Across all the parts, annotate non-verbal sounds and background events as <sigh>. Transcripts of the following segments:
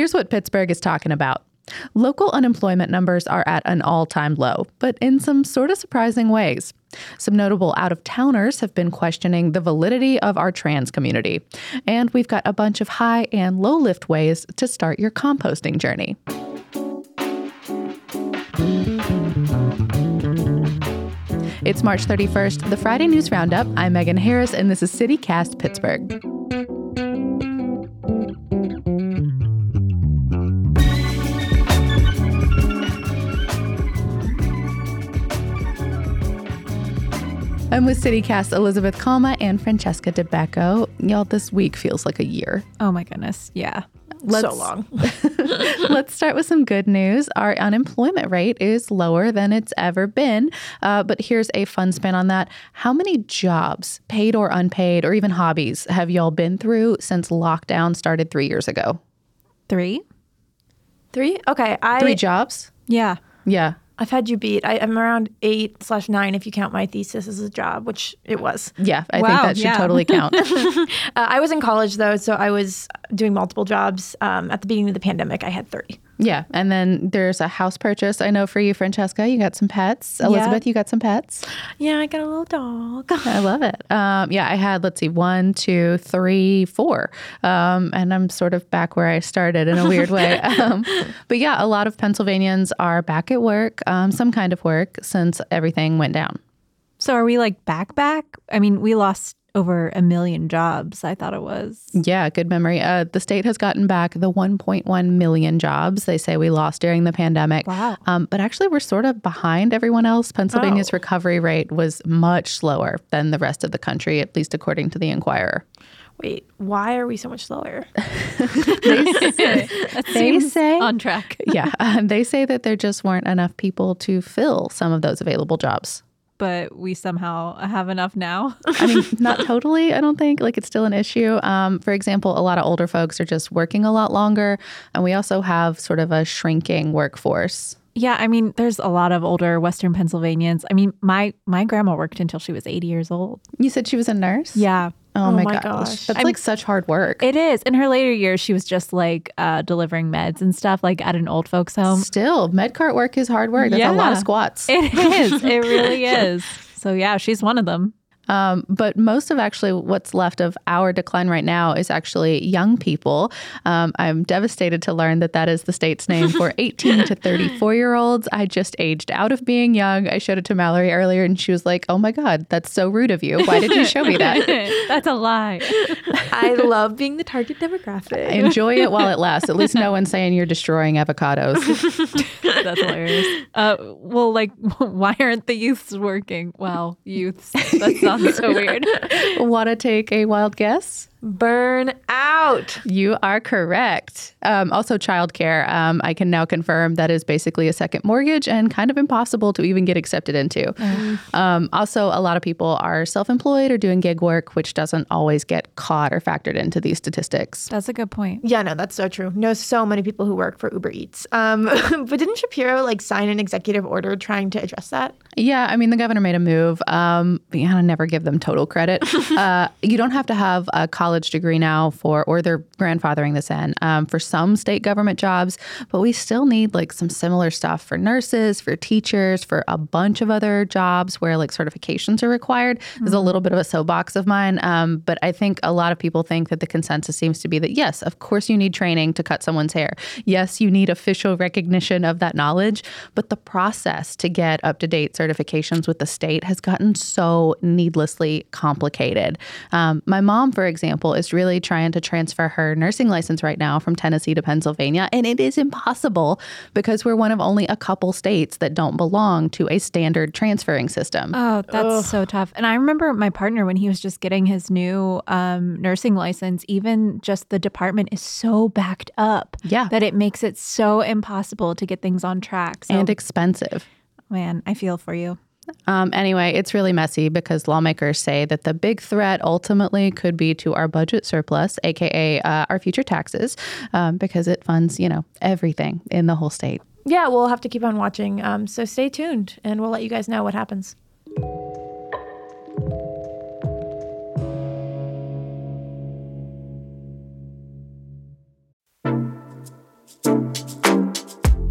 Here's what Pittsburgh is talking about. Local unemployment numbers are at an all time low, but in some sort of surprising ways. Some notable out of towners have been questioning the validity of our trans community. And we've got a bunch of high and low lift ways to start your composting journey. It's March 31st, the Friday News Roundup. I'm Megan Harris, and this is CityCast Pittsburgh. I'm with CityCast Elizabeth Kauma and Francesca Dabecco. Y'all, this week feels like a year. Oh my goodness. Yeah. Let's, so long. <laughs> let's start with some good news. Our unemployment rate is lower than it's ever been. Uh, but here's a fun spin on that. How many jobs, paid or unpaid, or even hobbies, have y'all been through since lockdown started three years ago? Three. Three? Okay. I, Three jobs? Yeah. Yeah. I've had you beat. I, am around eight slash nine if you count my thesis as a job, which it was. Yeah, I wow, think that should yeah. totally count. <laughs> uh, I was in college though, so I was doing multiple jobs. Um, at the beginning of the pandemic, I had 30. Yeah. And then there's a house purchase. I know for you, Francesca, you got some pets. Elizabeth, you got some pets. Yeah, I got a little dog. <laughs> I love it. Um, yeah, I had, let's see, one, two, three, four. Um, and I'm sort of back where I started in a weird <laughs> way. Um, but yeah, a lot of Pennsylvanians are back at work, um, some kind of work, since everything went down. So are we like back back? I mean, we lost over a million jobs, I thought it was. Yeah, good memory. Uh, the state has gotten back the 1.1 million jobs they say we lost during the pandemic. Wow. Um, but actually, we're sort of behind everyone else. Pennsylvania's oh. recovery rate was much slower than the rest of the country, at least according to the Inquirer. Wait, why are we so much slower? <laughs> they say, they say on track. yeah, uh, <laughs> they say that there just weren't enough people to fill some of those available jobs but we somehow have enough now. <laughs> I mean, <laughs> not totally, I don't think. Like, it's still an issue. Um, for example, a lot of older folks are just working a lot longer, and we also have sort of a shrinking workforce. Yeah, I mean, there's a lot of older Western Pennsylvanians. I mean, my my grandma worked until she was 80 years old. You said she was a nurse? Yeah. Oh, oh my, my gosh. gosh. That's I'm, like such hard work. It is. In her later years, she was just like uh, delivering meds and stuff, like at an old folks' home. Still, med cart work is hard work. That's yeah. a lot of squats. It is. It really <laughs> is. So, yeah, she's one of them. Um, but most of actually what's left of our decline right now is actually young people. Um, I'm devastated to learn that that is the state's name for <laughs> 18 to 34 year olds. I just aged out of being young. I showed it to Mallory earlier and she was like, oh my God, that's so rude of you. Why did you show me that? <laughs> that's a lie. <laughs> I love being the target demographic. Enjoy it while it lasts. At least no one's saying you're destroying avocados. that's hilarious. Uh, well, like, why aren't the youths working? Well, youths. That's not sounds so <laughs> weird. Want to take a wild guess? Burn out. You are correct. Um, also, childcare. Um, I can now confirm that is basically a second mortgage and kind of impossible to even get accepted into. Mm. Um, also, a lot of people are self employed or doing gig work, which doesn't always get caught or factored into these statistics. That's a good point. Yeah, no, that's so true. Know so many people who work for Uber Eats. Um, <laughs> but didn't Shapiro like sign an executive order trying to address that? Yeah, I mean, the governor made a move. Um, yeah, I never give them total credit. <laughs> uh, you don't have to have a college college degree now for, or they're grandfathering this in um, for some state government jobs, but we still need like some similar stuff for nurses, for teachers, for a bunch of other jobs where like certifications are required. Mm-hmm. There's a little bit of a soapbox of mine, um, but I think a lot of people think that the consensus seems to be that yes, of course you need training to cut someone's hair. Yes, you need official recognition of that knowledge, but the process to get up to date certifications with the state has gotten so needlessly complicated. Um, my mom, for example, example, is really trying to transfer her nursing license right now from Tennessee to Pennsylvania. And it is impossible because we're one of only a couple states that don't belong to a standard transferring system. Oh, that's so tough. And I remember my partner when he was just getting his new um, nursing license, even just the department is so backed up Yeah. that it makes it so impossible to get things on track. So, and expensive. man, I feel for you. Um, anyway, it's really messy because lawmakers say that the big threat ultimately could be to our budget surplus, aka uh, our future taxes, um, because it funds, you know, everything in the whole state. Yeah, we'll have to keep on watching. Um, so stay tuned, and we'll let you guys know what happens.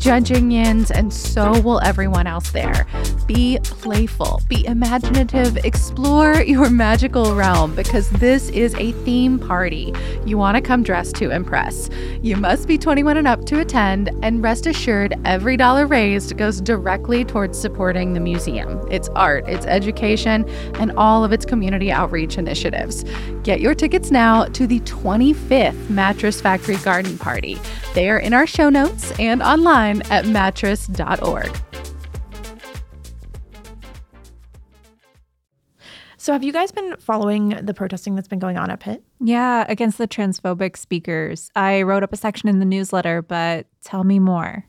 judging yins, and so will everyone else there. Be playful, be imaginative, explore your magical realm because this is a theme party. You want to come dressed to impress. You must be 21 and up to attend, and rest assured, every dollar raised goes directly towards supporting the museum, its art, its education, and all of its community outreach initiatives. Get your tickets now to the 25th Mattress Factory Garden Party. They are in our show notes and online at mattress.org. So, have you guys been following the protesting that's been going on at Pitt? Yeah, against the transphobic speakers. I wrote up a section in the newsletter, but tell me more.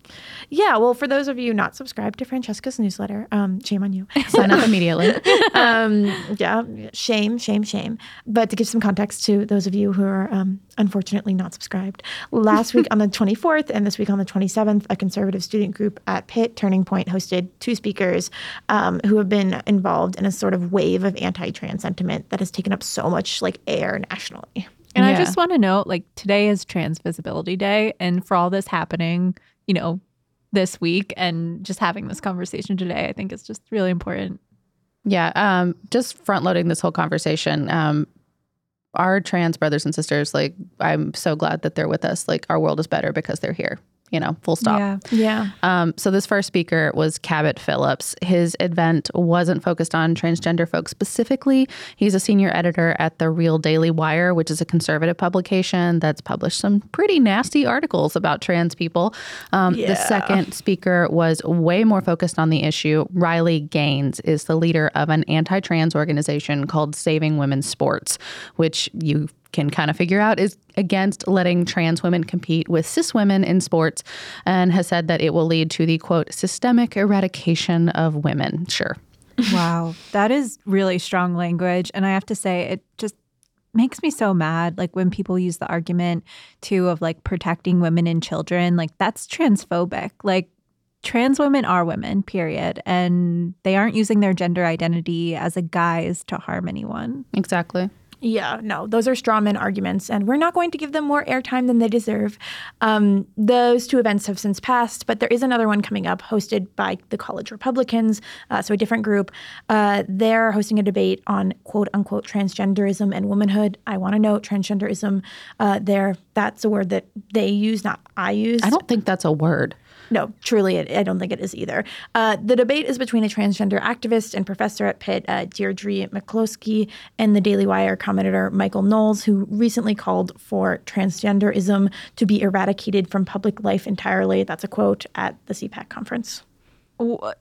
Yeah, well, for those of you not subscribed to Francesca's newsletter, um, shame on you. Sign up immediately. <laughs> um, yeah, shame, shame, shame. But to give some context to those of you who are um, unfortunately not subscribed, last week on the <laughs> 24th and this week on the 27th, a conservative student group at Pitt Turning Point hosted two speakers um, who have been involved in a sort of wave of anti-trans sentiment that has taken up so much like air nationally. And I just want to note like today is Trans Visibility Day. And for all this happening, you know, this week and just having this conversation today, I think is just really important. Yeah, um, just front loading this whole conversation. Um, our trans brothers and sisters, like, I'm so glad that they're with us. Like, our world is better because they're here. You know, full stop. Yeah. Yeah. Um, so this first speaker was Cabot Phillips. His event wasn't focused on transgender folks specifically. He's a senior editor at the Real Daily Wire, which is a conservative publication that's published some pretty nasty articles about trans people. Um, The second speaker was way more focused on the issue. Riley Gaines is the leader of an anti-trans organization called Saving Women's Sports, which you can kind of figure out is against letting trans women compete with cis women in sports and has said that it will lead to the quote systemic eradication of women. Sure. Wow. That is really strong language. And I have to say, it just makes me so mad. Like when people use the argument too of like protecting women and children, like that's transphobic. Like trans women are women, period. And they aren't using their gender identity as a guise to harm anyone. Exactly. Yeah, no, those are strawman arguments, and we're not going to give them more airtime than they deserve. Um, those two events have since passed, but there is another one coming up hosted by the College Republicans, uh, so a different group. Uh, they're hosting a debate on quote unquote transgenderism and womanhood. I want to note transgenderism uh, there. That's a word that they use, not I use. I don't think that's a word. No, truly, I don't think it is either. Uh, the debate is between a transgender activist and professor at Pitt, uh, Deirdre McCloskey, and the Daily Wire commentator Michael Knowles, who recently called for transgenderism to be eradicated from public life entirely. That's a quote at the CPAC conference. Wh-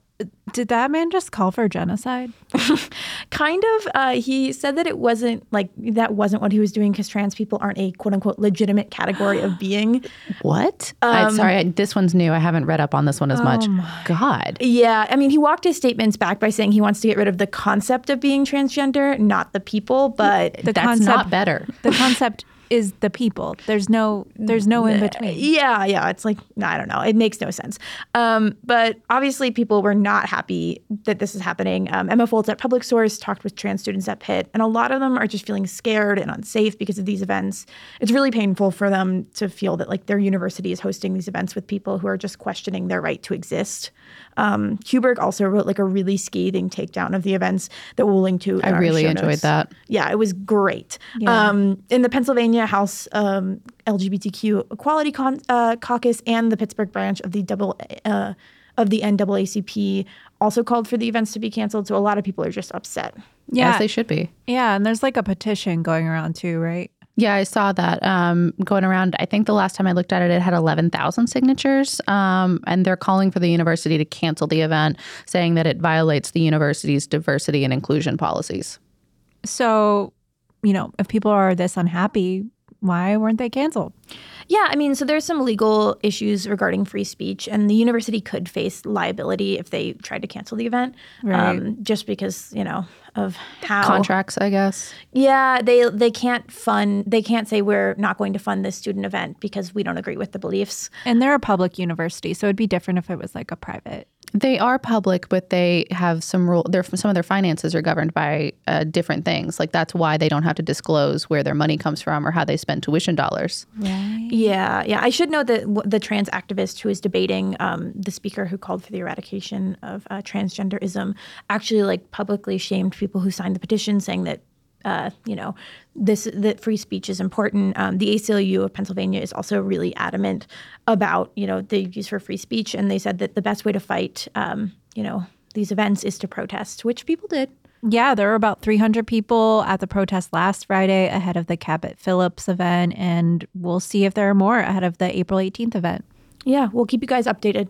Did that man just call for genocide? <laughs> Kind of. Uh, he said that it wasn't like that wasn't what he was doing because trans people aren't a quote unquote legitimate category of <gasps> being. What? I, sorry, I, this one's new. I haven't read up on this one as much. God. Yeah, I mean, he walked his statements back by saying he wants to get rid of the concept of being transgender, not the people. But The That's concept not better. the concept is the people. There's no there's no in between. Yeah, yeah. It's like I don't know. It makes no sense. Um, but obviously, people were not happy that this is happening. Um, Emma Folts at Public Source talked with trans students at Pitt, and a lot of them are just feeling scared and unsafe because of these events. It's really painful for them to feel that like their university is hosting these events with people who are just questioning their right to exist. Um, Kuberg also wrote like a really scathing takedown of the events that we'll link to. in I our really show enjoyed notes. that. Yeah, it was great. Yeah. Um, in the Pennsylvania House um, LGBTQ Equality Con- uh, Caucus and the Pittsburgh branch of the double uh, of the NAACP also called for the events to be canceled. So a lot of people are just upset. Yeah. As they should be. yeah, and there's like a petition going around too, right? Yeah, I saw that um, going around. I think the last time I looked at it, it had 11,000 signatures. Um, and they're calling for the university to cancel the event, saying that it violates the university's diversity and inclusion policies. So, you know, if people are this unhappy, why weren't they canceled? Yeah, I mean, so there's some legal issues regarding free speech, and the university could face liability if they tried to cancel the event, Right. um, just because you know of how Contracts, I guess. Yeah, they they can't fund. They can't say we're not going to fund this student event because we don't agree with the beliefs. And they're a public university, so it'd be different if it was like a private. They are public, but they have some rule. Their some of their finances are governed by uh, different things. Like that's why they don't have to disclose where their money comes from or how they spend tuition dollars. Right. Yeah, yeah. I should note that the trans activist who is debating um, the speaker who called for the eradication of uh, transgenderism actually like publicly shamed people who signed the petition, saying that. Uh, you know, this that free speech is important. Um, the ACLU of Pennsylvania is also really adamant about you know the use for free speech, and they said that the best way to fight um, you know these events is to protest, which people did. Yeah, there were about 300 people at the protest last Friday ahead of the Cabot Phillips event, and we'll see if there are more ahead of the April 18th event. Yeah, we'll keep you guys updated.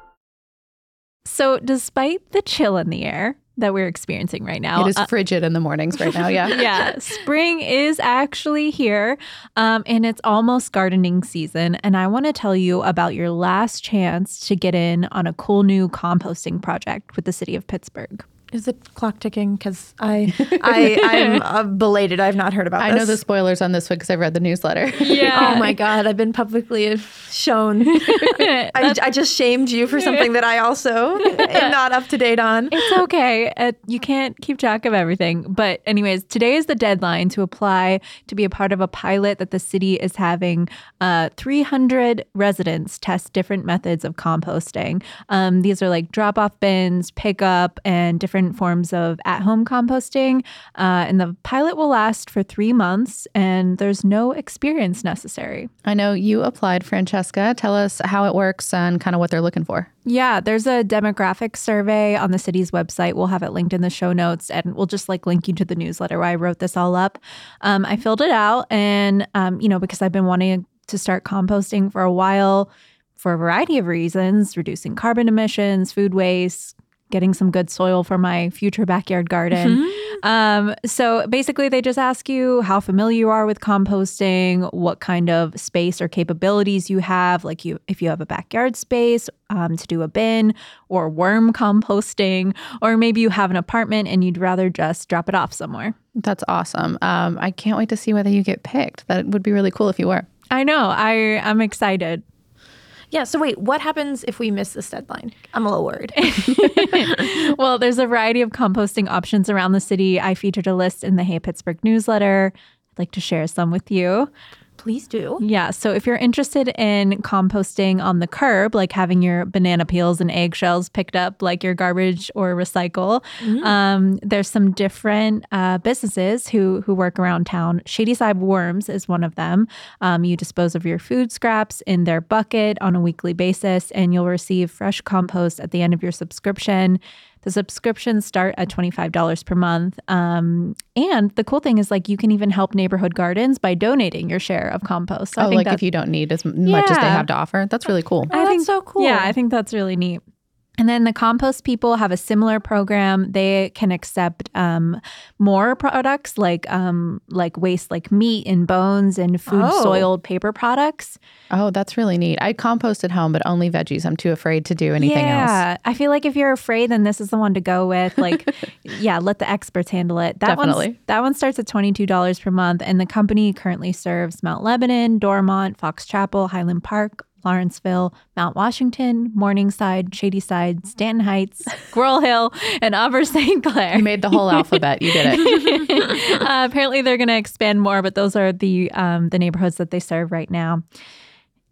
So, despite the chill in the air that we're experiencing right now, it is uh, frigid in the mornings right now. Yeah. <laughs> yeah, spring is actually here, um, and it's almost gardening season. And I want to tell you about your last chance to get in on a cool new composting project with the city of Pittsburgh. Is the clock ticking? Because I, <laughs> I, I'm uh, belated. I've not heard about I this. know the spoilers on this one because I've read the newsletter. <laughs> Yeah. Oh my God! I've been publicly shown. <laughs> I, I just shamed you for something that I also am not up to date on. It's okay. Uh, you can't keep track of everything. But, anyways, today is the deadline to apply to be a part of a pilot that the city is having uh, 300 residents test different methods of composting. Um, these are like drop off bins, pickup, and different forms of at home composting. Uh, and the pilot will last for three months, and there's no experience necessary. I know you applied, Francesca. Tell us how it works and kind of what they're looking for. Yeah, there's a demographic survey on the city's website. We'll have it linked in the show notes, and we'll just like link you to the newsletter where I wrote this all up. Um, I filled it out, and um, you know, because I've been wanting to start composting for a while for a variety of reasons, reducing carbon emissions, food waste, getting some good soil for my future backyard garden. Um, so basically, they just ask you how familiar you are with composting, what kind of space or capabilities you have, like you if you have a backyard space um, to do a bin or worm composting, or maybe you have an apartment and you'd rather just drop it off somewhere. That's awesome. Um, I can't wait to see whether you get picked. That would be really cool if you were. I know. I I'm excited. Yeah. So wait, what happens if we miss this deadline? I'm a little worried. <laughs> well, there's a variety of composting options around the city. I featured a list in the Hey Pittsburgh newsletter. I'd like to share some with you. Please do. Yeah. So if you're interested in composting on the curb, like having your banana peels and eggshells picked up like your garbage or recycle, um, there's some different uh, businesses who who work around town. Shady Side Worms is one of them. Um, you dispose of your food scraps in their bucket on a weekly basis, and you'll receive fresh compost at the end of your subscription. The subscriptions start at $25 per month. Um, and the cool thing is, like, you can even help neighborhood gardens by donating your share of compost. So I oh, think like if you don't need as m- much as they have to offer. That's really cool. Oh, that's so cool. Yeah, I think that's really neat. And then the compost people have a similar program. They can accept um, more products like um, like waste, like meat and bones and food Oh. soiled paper products. Oh, that's really neat. I compost at home, but only veggies. I'm too afraid to do anything else. yeah, I feel like if you're afraid, then this is the one to go with. Like, <laughs> yeah, let the experts handle it. That that one starts at twenty two dollars per month, and the company currently serves Mount Lebanon, Dormont, Fox Chapel, Highland Park. Lawrenceville, Mount Washington, Morningside, Shadyside, Stanton Heights, Squirrel Hill, and Upper St. Clair. You made the whole alphabet. You did it. <laughs> uh, apparently, they're going to expand more, but those are the um, the neighborhoods that they serve right now.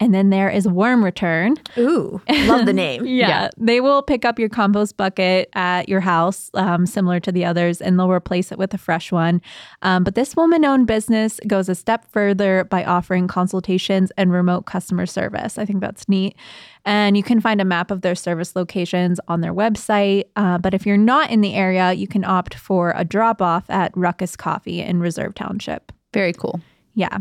And then there is Worm Return. Ooh, love the name. <laughs> Yeah, Yeah. they will pick up your compost bucket at your house, um, similar to the others, and they'll replace it with a fresh one. Um, but this woman owned business goes a step further by offering consultations and remote customer service. I think that's neat. And you can find a map of their service locations on their website. Uh, but if you're not in the area, you can opt for a drop off at Ruckus Coffee in Reserve Township. Very cool. Yeah.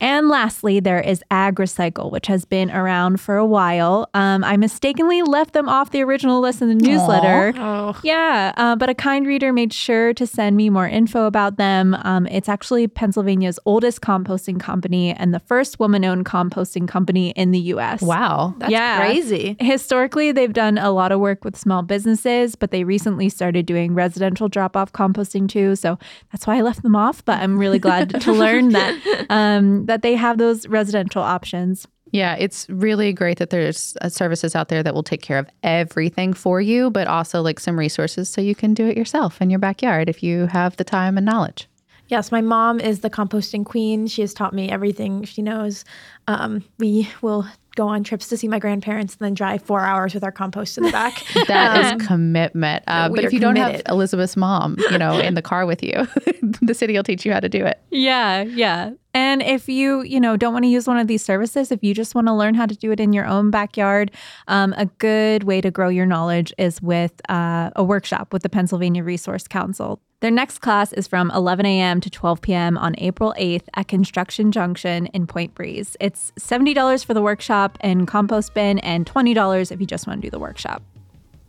And lastly, there is AgRecycle, which has been around for a while. Um, I mistakenly left them off the original list in the newsletter. Oh, Yeah, uh, but a kind reader made sure to send me more info about them. Um, it's actually Pennsylvania's oldest composting company and the first woman owned composting company in the US. Wow. that's Yeah. crazy. Historically, they've done a lot of work with small businesses, but they recently started doing residential drop off composting too. So that's why I left them off. But I'm really glad <laughs> to learn that um, that they have those residential options. Yeah, it's really great that there's uh, services out there that will take care of everything for you, but also like some resources so you can do it yourself in your backyard if you have the time and knowledge. Yes, my mom is the composting queen. She has taught me everything she knows. Um, we will go on trips to see my grandparents and then drive four hours with our compost in the back. <laughs> That is commitment. Uh, but if you don't have. Elizabeth's mom, you know, in the car with you, <laughs> the city will teach you how to do it. <laughs> Yeah, yeah. And if you, you know, don't want to use one of these services, if you just want to learn how to do it in your own backyard, um, a good way to grow your knowledge is with uh, a workshop with the Pennsylvania Resource Council. Their next class is from 11 a.m. to 12 p.m. on April 8th at Construction Junction in Point Breeze. It's $70 for the workshop and compost bin, and $20 if you just want to do the workshop.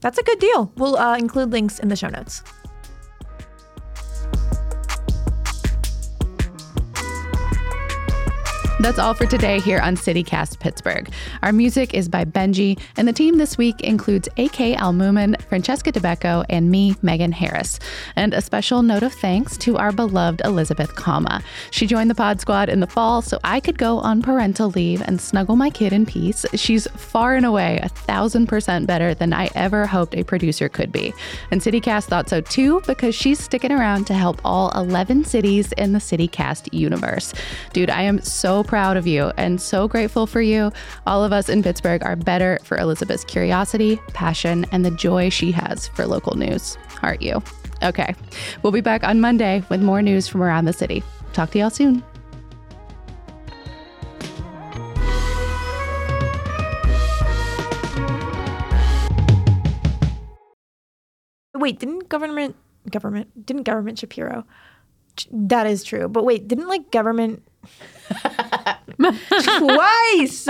That's a good deal. We'll uh, include links in the show notes. That's all for today here on CityCast Pittsburgh. Our music is by Benji, and the team this week includes AK Almuman, Francesca Dabecco, and me, Megan Harris. And a special note of thanks to our beloved Elizabeth Kauma. She joined the Pod Squad in the fall so I could go on parental leave and snuggle my kid in peace. She's far and away a thousand percent better than I ever hoped a producer could be. And CityCast thought so too because she's sticking around to help all 11 cities in the CityCast universe. Dude, I am so proud of you and so grateful for you. All of us in Pittsburgh are better for Elizabeth's curiosity, passion, and the joy she has for local news. Aren't you? Okay. We'll be back on Monday with more news from around the city. Talk to y'all soon. Wait, didn't government government didn't government Shapiro? That is true. But wait, didn't like government <laughs> twice?